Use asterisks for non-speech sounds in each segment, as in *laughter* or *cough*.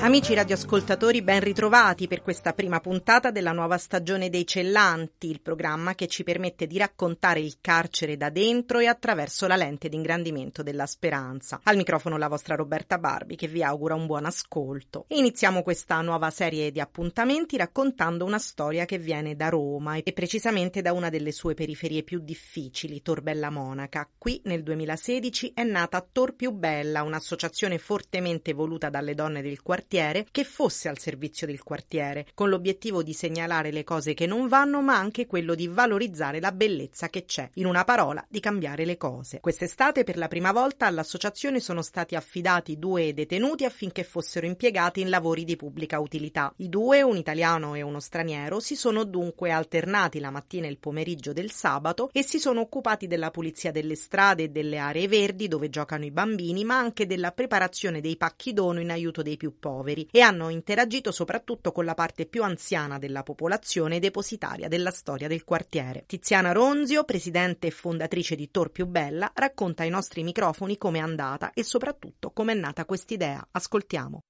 Amici radioascoltatori, ben ritrovati per questa prima puntata della nuova stagione dei Cellanti, il programma che ci permette di raccontare il carcere da dentro e attraverso la lente di ingrandimento della speranza. Al microfono la vostra Roberta Barbi che vi augura un buon ascolto. Iniziamo questa nuova serie di appuntamenti raccontando una storia che viene da Roma e precisamente da una delle sue periferie più difficili, Torbella Monaca. Qui nel 2016 è nata Tor Più Bella, un'associazione fortemente voluta dalle donne del quartiere quartiere che fosse al servizio del quartiere, con l'obiettivo di segnalare le cose che non vanno, ma anche quello di valorizzare la bellezza che c'è, in una parola, di cambiare le cose. Quest'estate, per la prima volta, all'associazione sono stati affidati due detenuti affinché fossero impiegati in lavori di pubblica utilità. I due, un italiano e uno straniero, si sono dunque alternati la mattina e il pomeriggio del sabato e si sono occupati della pulizia delle strade e delle aree verdi dove giocano i bambini, ma anche della preparazione dei pacchi dono in aiuto dei più poveri poveri e hanno interagito soprattutto con la parte più anziana della popolazione depositaria della storia del quartiere. Tiziana Ronzio, presidente e fondatrice di Tor Più Bella, racconta ai nostri microfoni come è andata e soprattutto come è nata quest'idea. Ascoltiamo.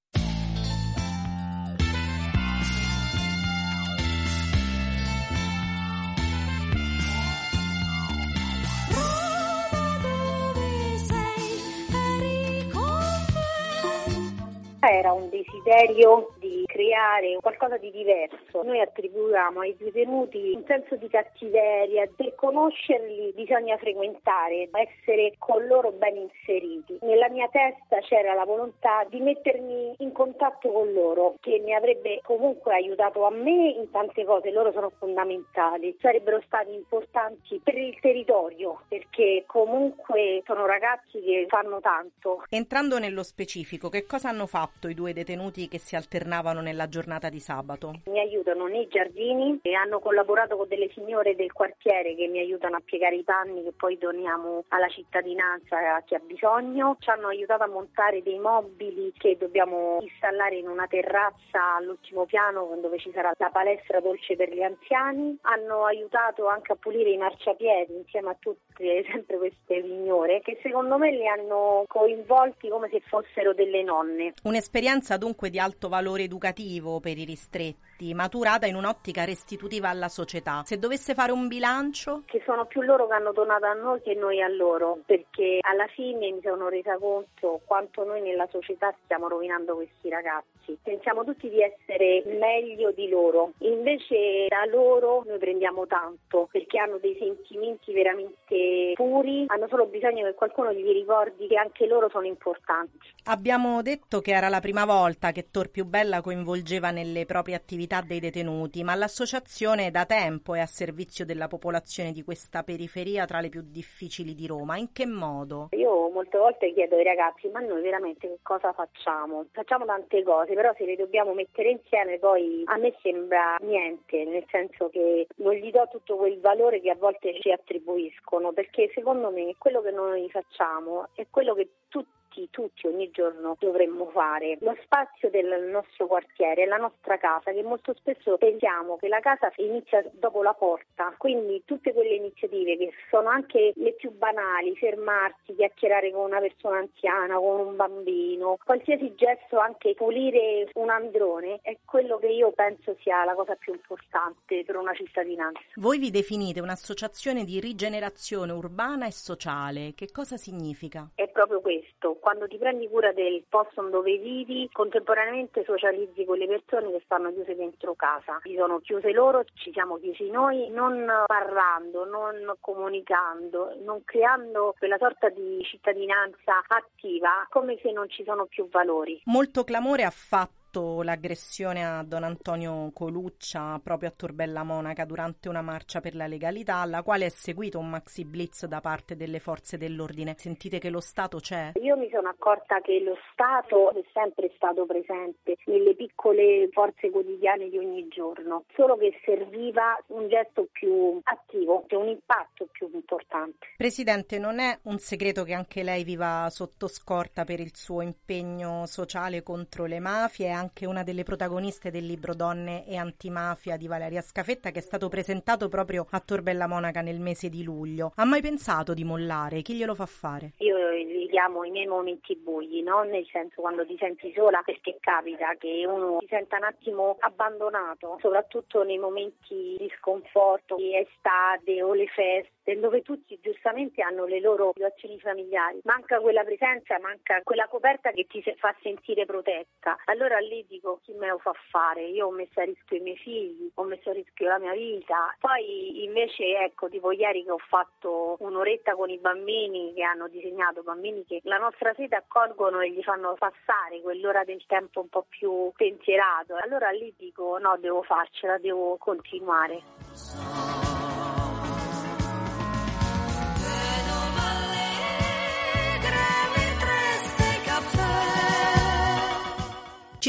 Era un desiderio di creare qualcosa di diverso. Noi attribuiamo ai detenuti un senso di cattiveria, per conoscerli bisogna frequentare, essere con loro ben inseriti. Nella mia testa c'era la volontà di mettermi in contatto con loro, che mi avrebbe comunque aiutato a me in tante cose, loro sono fondamentali, sarebbero stati importanti per il territorio, perché comunque sono ragazzi che fanno tanto. Entrando nello specifico, che cosa hanno fatto? Fatto i due detenuti che si alternavano nella giornata di sabato? Mi aiutano nei giardini e hanno collaborato con delle signore del quartiere che mi aiutano a piegare i panni che poi doniamo alla cittadinanza a chi ha bisogno. Ci hanno aiutato a montare dei mobili che dobbiamo installare in una terrazza all'ultimo piano dove ci sarà la palestra dolce per gli anziani. Hanno aiutato anche a pulire i marciapiedi insieme a tutte *laughs* sempre queste signore che secondo me li hanno coinvolti come se fossero delle nonne. Un Un'esperienza dunque di alto valore educativo per i ristretti, maturata in un'ottica restitutiva alla società. Se dovesse fare un bilancio? Che sono più loro che hanno donato a noi che noi a loro, perché alla fine mi sono resa conto quanto noi nella società stiamo rovinando questi ragazzi. Pensiamo tutti di essere meglio di loro, invece da loro noi prendiamo tanto, perché hanno dei sentimenti veramente puri, hanno solo bisogno che qualcuno gli ricordi che anche loro sono importanti. Abbiamo detto che era la prima volta che Tor Più Bella coinvolgeva nelle proprie attività dei detenuti, ma l'associazione da tempo è a servizio della popolazione di questa periferia tra le più difficili di Roma. In che modo? Io molte volte chiedo ai ragazzi, ma noi veramente che cosa facciamo? Facciamo tante cose, però se le dobbiamo mettere insieme poi a me sembra niente, nel senso che non gli do tutto quel valore che a volte ci attribuiscono, perché secondo me quello che noi facciamo è quello che tutti tutti, tutti ogni giorno dovremmo fare. Lo spazio del nostro quartiere la nostra casa, che molto spesso pensiamo che la casa inizia dopo la porta, quindi tutte quelle iniziative che sono anche le più banali, fermarsi, chiacchierare con una persona anziana, con un bambino, qualsiasi gesto, anche pulire un androne, è quello che io penso sia la cosa più importante per una cittadinanza. Voi vi definite un'associazione di rigenerazione urbana e sociale, che cosa significa? È proprio questo, quando ti prendi cura del posto dove vivi, contemporaneamente socializzi con le persone che stanno chiuse dentro casa. Si sono chiuse loro, ci siamo chiusi noi, non parlando, non comunicando, non creando quella sorta di cittadinanza attiva, come se non ci sono più valori. Molto clamore ha fatto fatto l'aggressione a Don Antonio Coluccia proprio a Torbella Monaca durante una marcia per la legalità, alla quale è seguito un maxi blitz da parte delle forze dell'ordine. Sentite che lo Stato c'è? Io mi sono accorta che lo Stato è sempre stato presente nelle piccole forze quotidiane di ogni giorno, solo che serviva un gesto più attivo, un impatto più importante. Presidente, non è un segreto che anche lei viva sotto scorta per il suo impegno sociale contro le mafie, anche una delle protagoniste del libro Donne e antimafia di Valeria Scafetta che è stato presentato proprio a Torbella Monaca nel mese di luglio. Ha mai pensato di mollare? Chi glielo fa fare? Io li chiamo i miei momenti bui, no? nel senso quando ti senti sola perché capita che uno si senta un attimo abbandonato, soprattutto nei momenti di sconforto, di estate o le feste, dove tutti giustamente hanno le loro situazioni familiari. Manca quella presenza, manca quella coperta che ti fa sentire protetta. Allora lì dico chi me lo fa fare? Io ho messo a rischio i miei figli, ho messo a rischio la mia vita. Poi invece ecco tipo ieri che ho fatto un'oretta con i bambini che hanno disegnato, bambini che la nostra sede accolgono e gli fanno passare quell'ora del tempo un po' più pensierato. Allora lì dico no, devo farcela, devo continuare.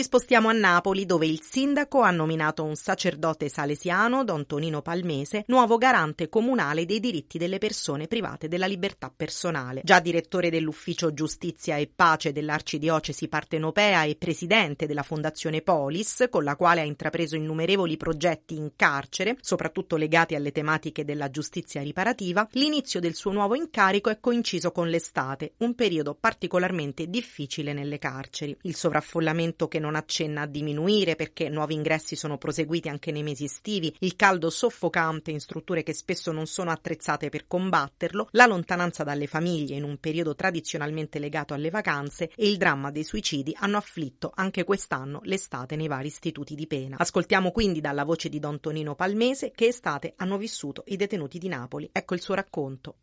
Ci spostiamo a Napoli dove il sindaco ha nominato un sacerdote salesiano, Don Tonino Palmese, nuovo garante comunale dei diritti delle persone private della libertà personale. Già direttore dell'ufficio giustizia e pace dell'arcidiocesi partenopea e presidente della fondazione Polis, con la quale ha intrapreso innumerevoli progetti in carcere, soprattutto legati alle tematiche della giustizia riparativa, l'inizio del suo nuovo incarico è coinciso con l'estate, un periodo particolarmente difficile nelle carceri. Il sovraffollamento che non accenna a diminuire perché nuovi ingressi sono proseguiti anche nei mesi estivi, il caldo soffocante in strutture che spesso non sono attrezzate per combatterlo, la lontananza dalle famiglie in un periodo tradizionalmente legato alle vacanze e il dramma dei suicidi hanno afflitto anche quest'anno l'estate nei vari istituti di pena. Ascoltiamo quindi dalla voce di Don Tonino Palmese che estate hanno vissuto i detenuti di Napoli. Ecco il suo racconto.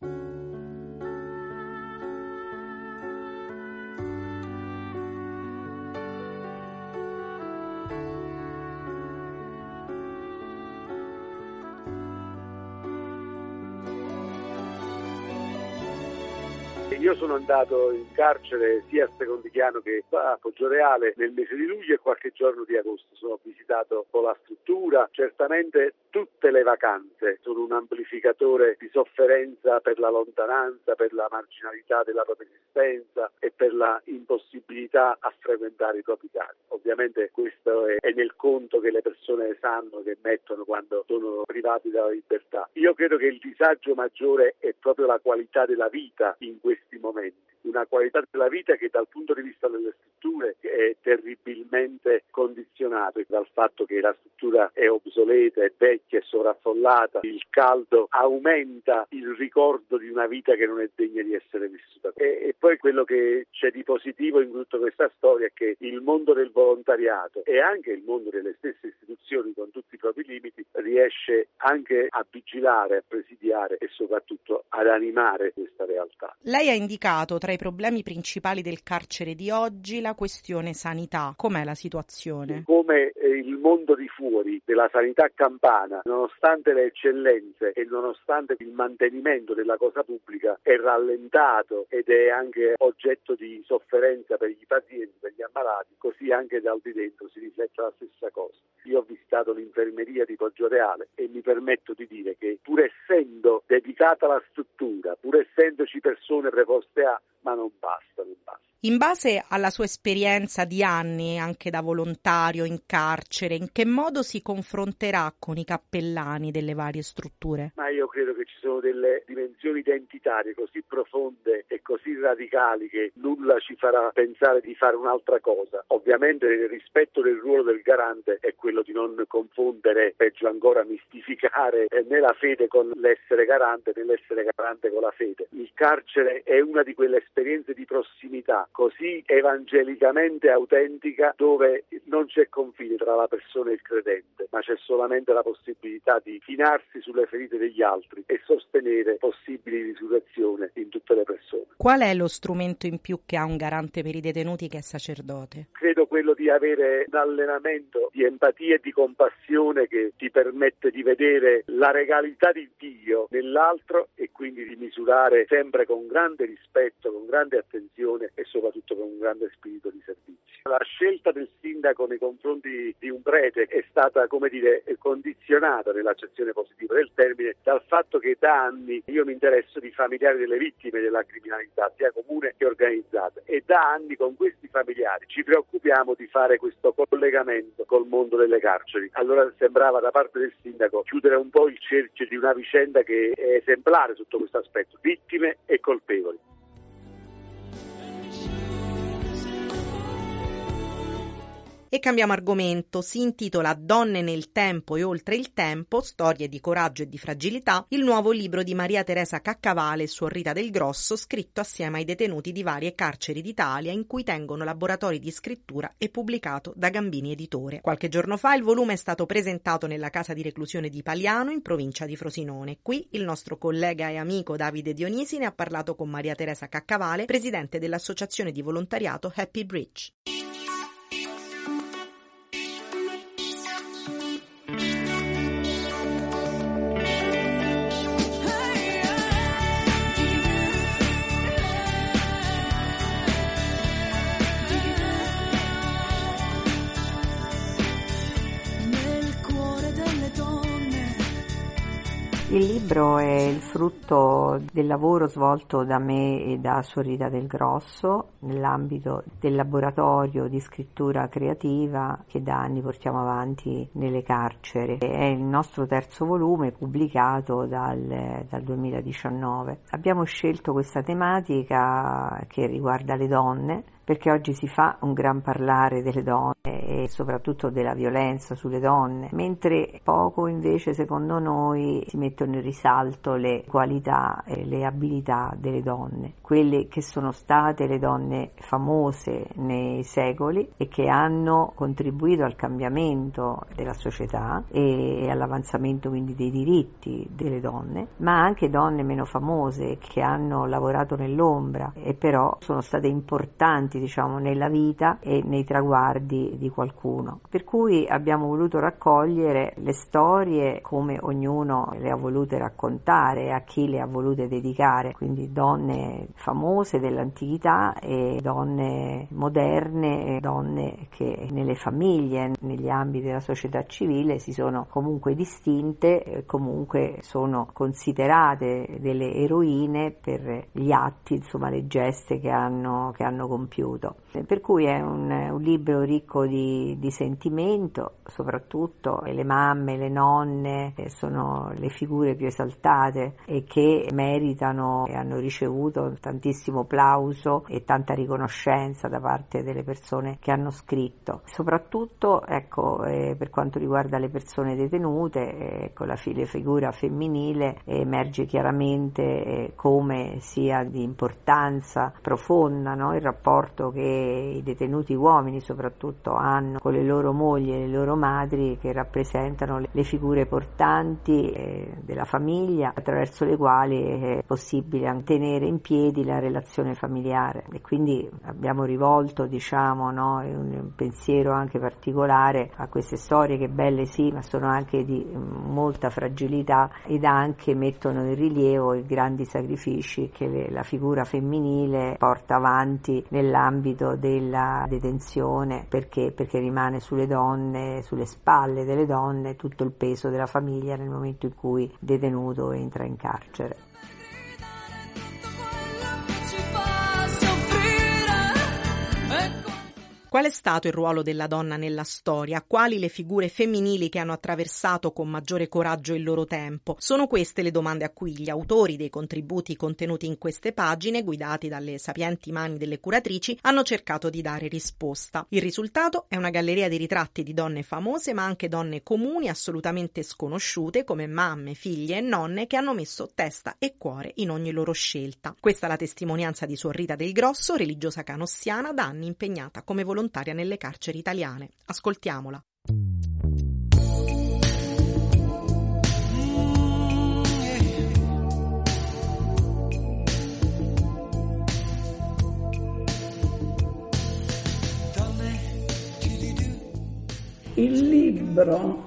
Sono andato in carcere sia a Secondichiano che a Poggioreale nel mese di luglio e qualche giorno di agosto. Sono visitato con la struttura. Certamente tutte le vacanze sono un amplificatore di sofferenza per la lontananza, per la marginalità della propria esistenza e per la impossibilità a frequentare i propri cari. Ovviamente questo è, nel conto che le persone sanno che mettono quando sono privati della libertà. Io credo che il disagio maggiore è proprio la qualità della vita in questi questi momenti, una qualità della vita che dal punto di vista delle strutture è terribilmente condizionata dal fatto che la struttura è obsoleta, è vecchia, è sovraffollata, il caldo aumenta il ricordo di una vita che non è degna di essere vissuta. E, e poi quello che c'è di positivo in tutta questa storia è che il mondo del volontariato e anche il mondo delle stesse istituzioni con tutti i propri limiti riesce anche a vigilare, a presidiare e soprattutto ad animare questa realtà. Lei ha indicato tra i problemi principali del carcere di oggi la questione sanità. Com'è la situazione? Come eh, il mondo di fuori della sanità campana, nonostante le eccellenze e nonostante il mantenimento della cosa pubblica, è rallentato ed è anche oggetto di sofferenza per i pazienti, per gli ammalati, così anche dal di dentro si riflette la stessa cosa. Io ho visitato l'infermeria di Poggioreale e mi permetto di dire che pur essendo dedicata la struttura, pur essendoci persone preposte a, ma non basta, non basta. In base alla sua esperienza di anni anche da volontario in carcere, in che modo si confronterà con i cappellani delle varie strutture? Ma io credo che ci sono delle dimensioni identitarie così profonde e così radicali che nulla ci farà pensare di fare un'altra cosa. Ovviamente il rispetto del ruolo del garante è quello di non confondere, peggio ancora mistificare eh, né la fede con l'essere garante né l'essere garante con la fede. Il carcere è una di quelle esperienze di prossimità così evangelicamente autentica dove non c'è confine tra la persona e il credente, ma c'è solamente la possibilità di chinarsi sulle ferite degli altri e sostenere possibili risurrezione in tutte le persone. Qual è lo strumento in più che ha un garante per i detenuti che è sacerdote? Credo quello di avere un allenamento di empatia e di compassione che ti permette di vedere la regalità di Dio nell'altro e quindi di misurare sempre con grande rispetto, con grande attenzione e soprattutto con un grande spirito di servizio. La scelta del sindaco nei confronti di un prete è stata, come dire, condizionata nell'accezione positiva del termine dal fatto che da anni io mi interesso di familiari delle vittime della criminalità, sia comune che organizzata, e da anni con questi familiari ci preoccupiamo di fare questo collegamento col mondo delle carceri. Allora sembrava da parte del sindaco chiudere un po' il cerchio di una vicenda che è esemplare sotto questo aspetto, vittime e colpevoli. E cambiamo argomento, si intitola Donne nel tempo e oltre il tempo, storie di coraggio e di fragilità, il nuovo libro di Maria Teresa Caccavale Suor Rita del Grosso, scritto assieme ai detenuti di varie carceri d'Italia in cui tengono laboratori di scrittura e pubblicato da Gambini Editore. Qualche giorno fa il volume è stato presentato nella casa di reclusione di Paliano in provincia di Frosinone. Qui il nostro collega e amico Davide Dionisi ne ha parlato con Maria Teresa Caccavale, presidente dell'associazione di volontariato Happy Bridge. Il libro è il frutto del lavoro svolto da me e da Sorrita del Grosso nell'ambito del laboratorio di scrittura creativa che da anni portiamo avanti nelle carceri. È il nostro terzo volume pubblicato dal, dal 2019. Abbiamo scelto questa tematica che riguarda le donne perché oggi si fa un gran parlare delle donne e soprattutto della violenza sulle donne, mentre poco invece secondo noi si mettono in risalto le qualità e le abilità delle donne, quelle che sono state le donne famose nei secoli e che hanno contribuito al cambiamento della società e all'avanzamento quindi dei diritti delle donne, ma anche donne meno famose che hanno lavorato nell'ombra e però sono state importanti diciamo, nella vita e nei traguardi di qualcuno. Per cui abbiamo voluto raccogliere le storie come ognuno le ha volute raccontare, a chi le ha volute dedicare, quindi donne famose dell'antichità e donne moderne, donne che nelle famiglie, negli ambiti della società civile si sono comunque distinte, e comunque sono considerate delle eroine per gli atti, insomma le geste che hanno, che hanno compiuto compiuto. Per cui è un, un libro ricco di, di, sentimento, soprattutto le mamme, le nonne sono le figure più esaltate e che meritano e hanno ricevuto tantissimo plauso e tanta riconoscenza da parte delle persone che hanno scritto. Soprattutto ecco, eh, per quanto riguarda le persone detenute, ecco, la, la figura femminile emerge chiaramente eh, come sia di importanza profonda no? il rapporto che i detenuti uomini soprattutto hanno con le loro mogli e le loro madri che rappresentano le figure portanti eh, della famiglia attraverso le quali è possibile tenere in piedi la relazione familiare. E quindi abbiamo rivolto diciamo no, un pensiero anche particolare a queste storie che belle sì ma sono anche di molta fragilità ed anche mettono in rilievo i grandi sacrifici che la figura femminile porta avanti nell'ambito della detenzione perché, perché rimane sulle donne, sulle spalle delle donne tutto il peso della famiglia nel momento in cui il detenuto entra in carcere. Qual è stato il ruolo della donna nella storia? Quali le figure femminili che hanno attraversato con maggiore coraggio il loro tempo? Sono queste le domande a cui gli autori dei contributi contenuti in queste pagine, guidati dalle sapienti mani delle curatrici, hanno cercato di dare risposta. Il risultato è una galleria di ritratti di donne famose, ma anche donne comuni assolutamente sconosciute, come mamme, figlie e nonne che hanno messo testa e cuore in ogni loro scelta. Questa è la testimonianza di Suor Rita del Grosso, religiosa canossiana, da anni impegnata come volontaria volontaria nelle carceri italiane. Ascoltiamola. Il libro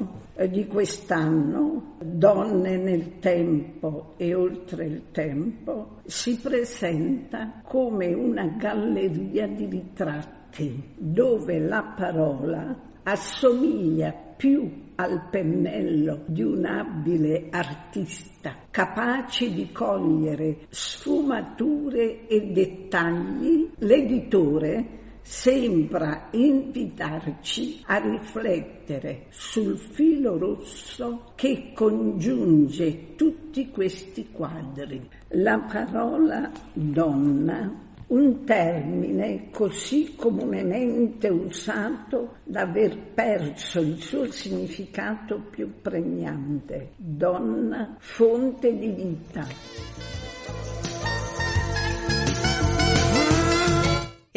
di quest'anno, Donne nel tempo e oltre il tempo, si presenta come una galleria di ritratti atti dove la parola assomiglia più al pennello di un abile artista, capace di cogliere sfumature e dettagli, l'editore sembra invitarci a riflettere sul filo rosso che congiunge tutti questi quadri. La parola donna un termine così comunemente usato da aver perso il suo significato più pregnante, donna, fonte di vita.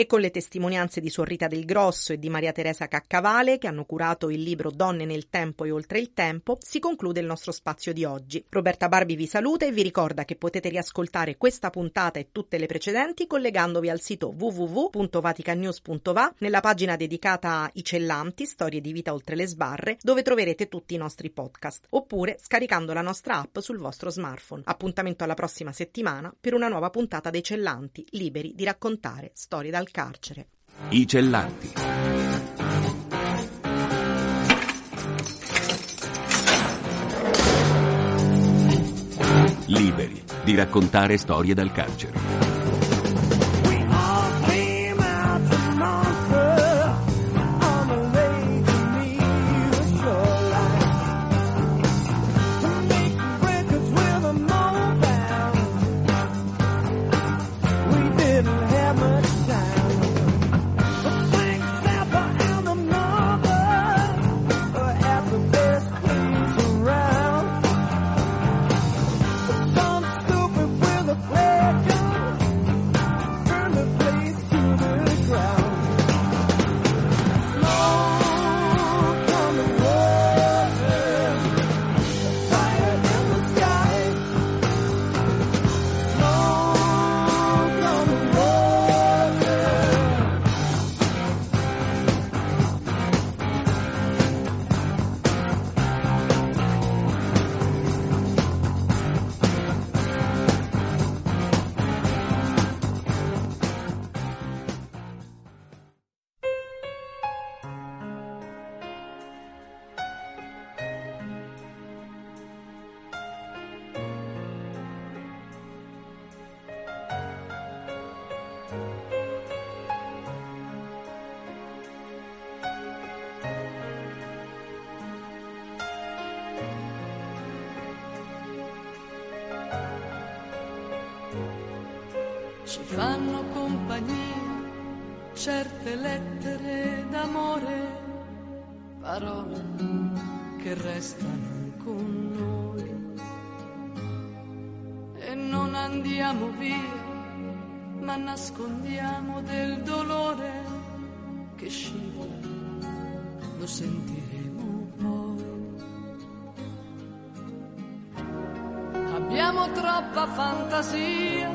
E con le testimonianze di Suor Rita del Grosso e di Maria Teresa Caccavale, che hanno curato il libro Donne nel tempo e oltre il tempo, si conclude il nostro spazio di oggi. Roberta Barbi vi saluta e vi ricorda che potete riascoltare questa puntata e tutte le precedenti collegandovi al sito www.vaticannews.va nella pagina dedicata a I Cellanti, storie di vita oltre le sbarre, dove troverete tutti i nostri podcast, oppure scaricando la nostra app sul vostro smartphone. Appuntamento alla prossima settimana per una nuova puntata dei Cellanti, liberi di raccontare storie dal carcere. I cellanti. Liberi di raccontare storie dal carcere. Che restano con noi. E non andiamo via, ma nascondiamo del dolore che scivola, lo sentiremo poi. Abbiamo troppa fantasia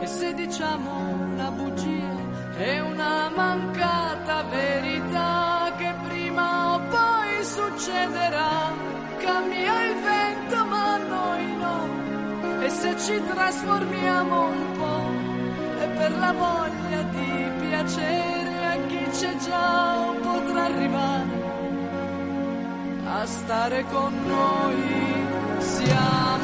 e se diciamo una bugia è una mancata verità succederà. Cambia il vento ma noi no. E se ci trasformiamo un po' è per la voglia di piacere a chi c'è già potrà arrivare a stare con noi. Siamo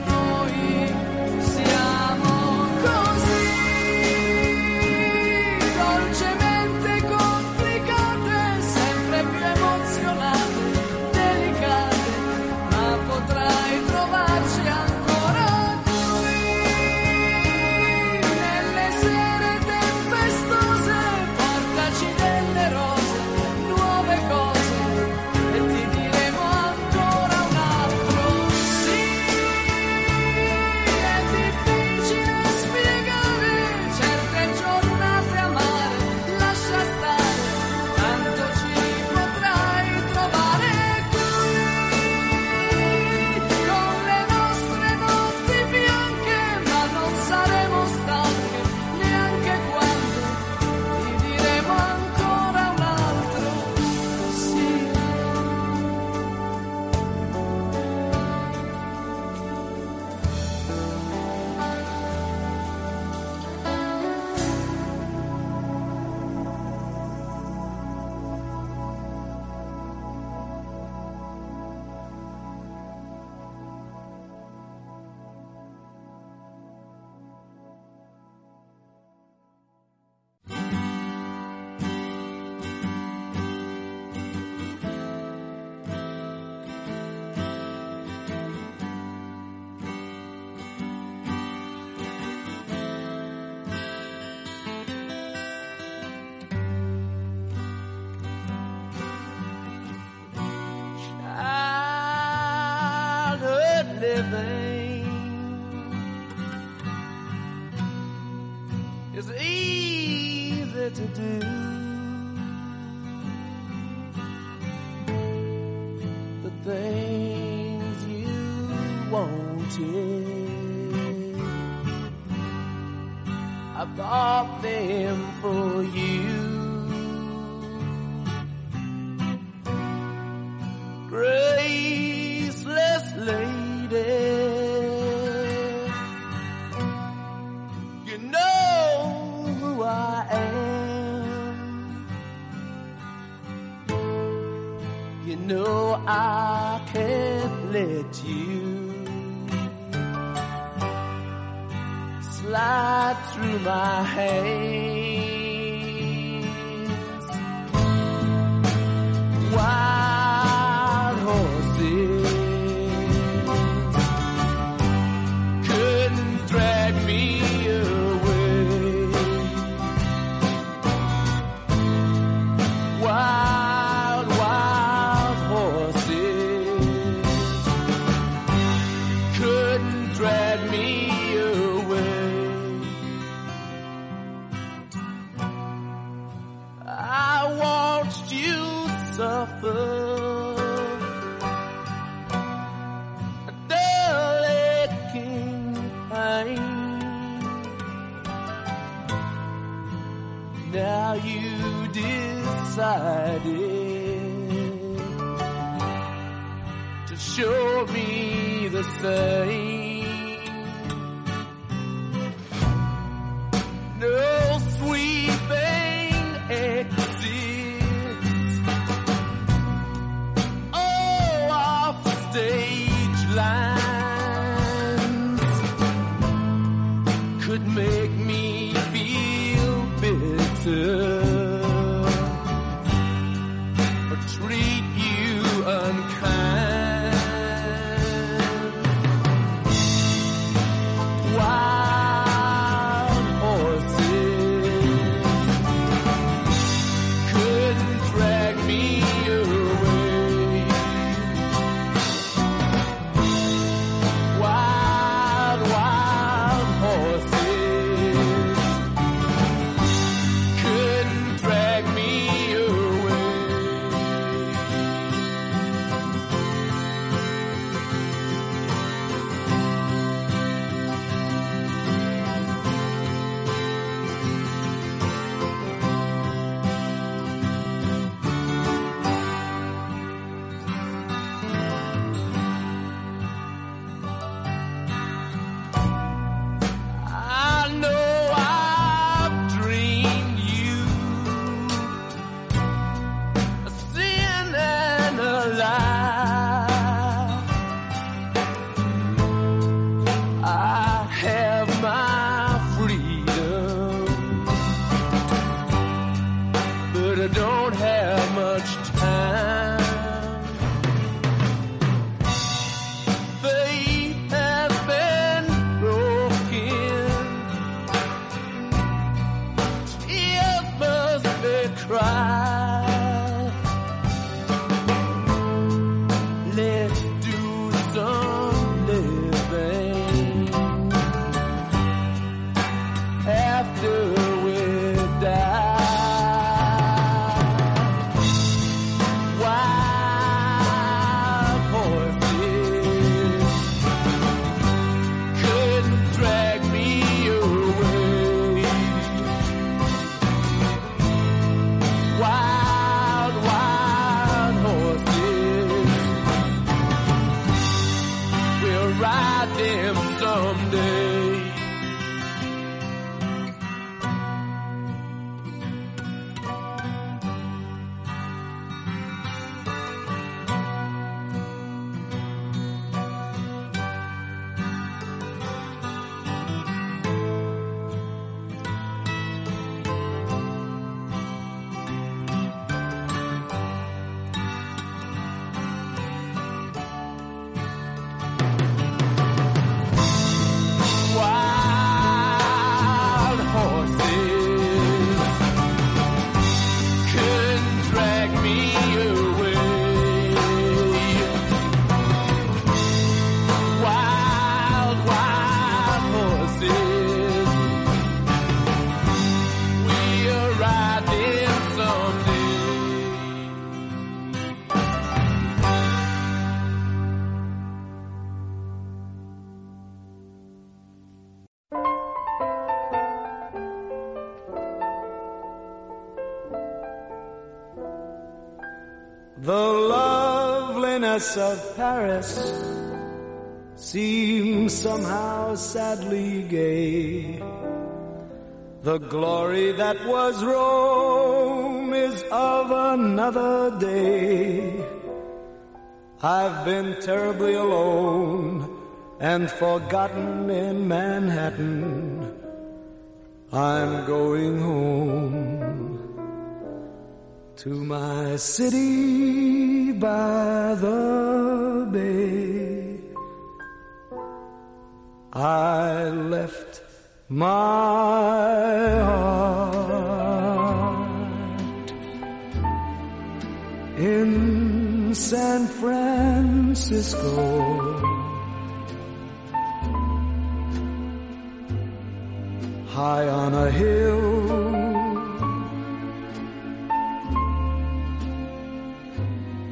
living is easy to do. The things you wanted, I bought them for you. Know I can't let you slide through my hands Now you decided to show me the same. Of Paris seems somehow sadly gay. The glory that was Rome is of another day. I've been terribly alone and forgotten in Manhattan. I'm going home to my city by the bay. I left my heart in San Francisco. High on a hill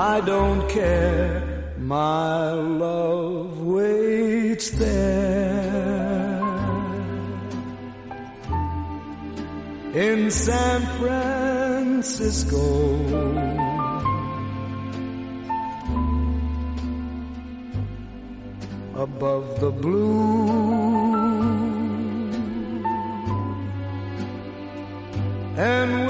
I don't care, my love waits there. In San Francisco. above the blue and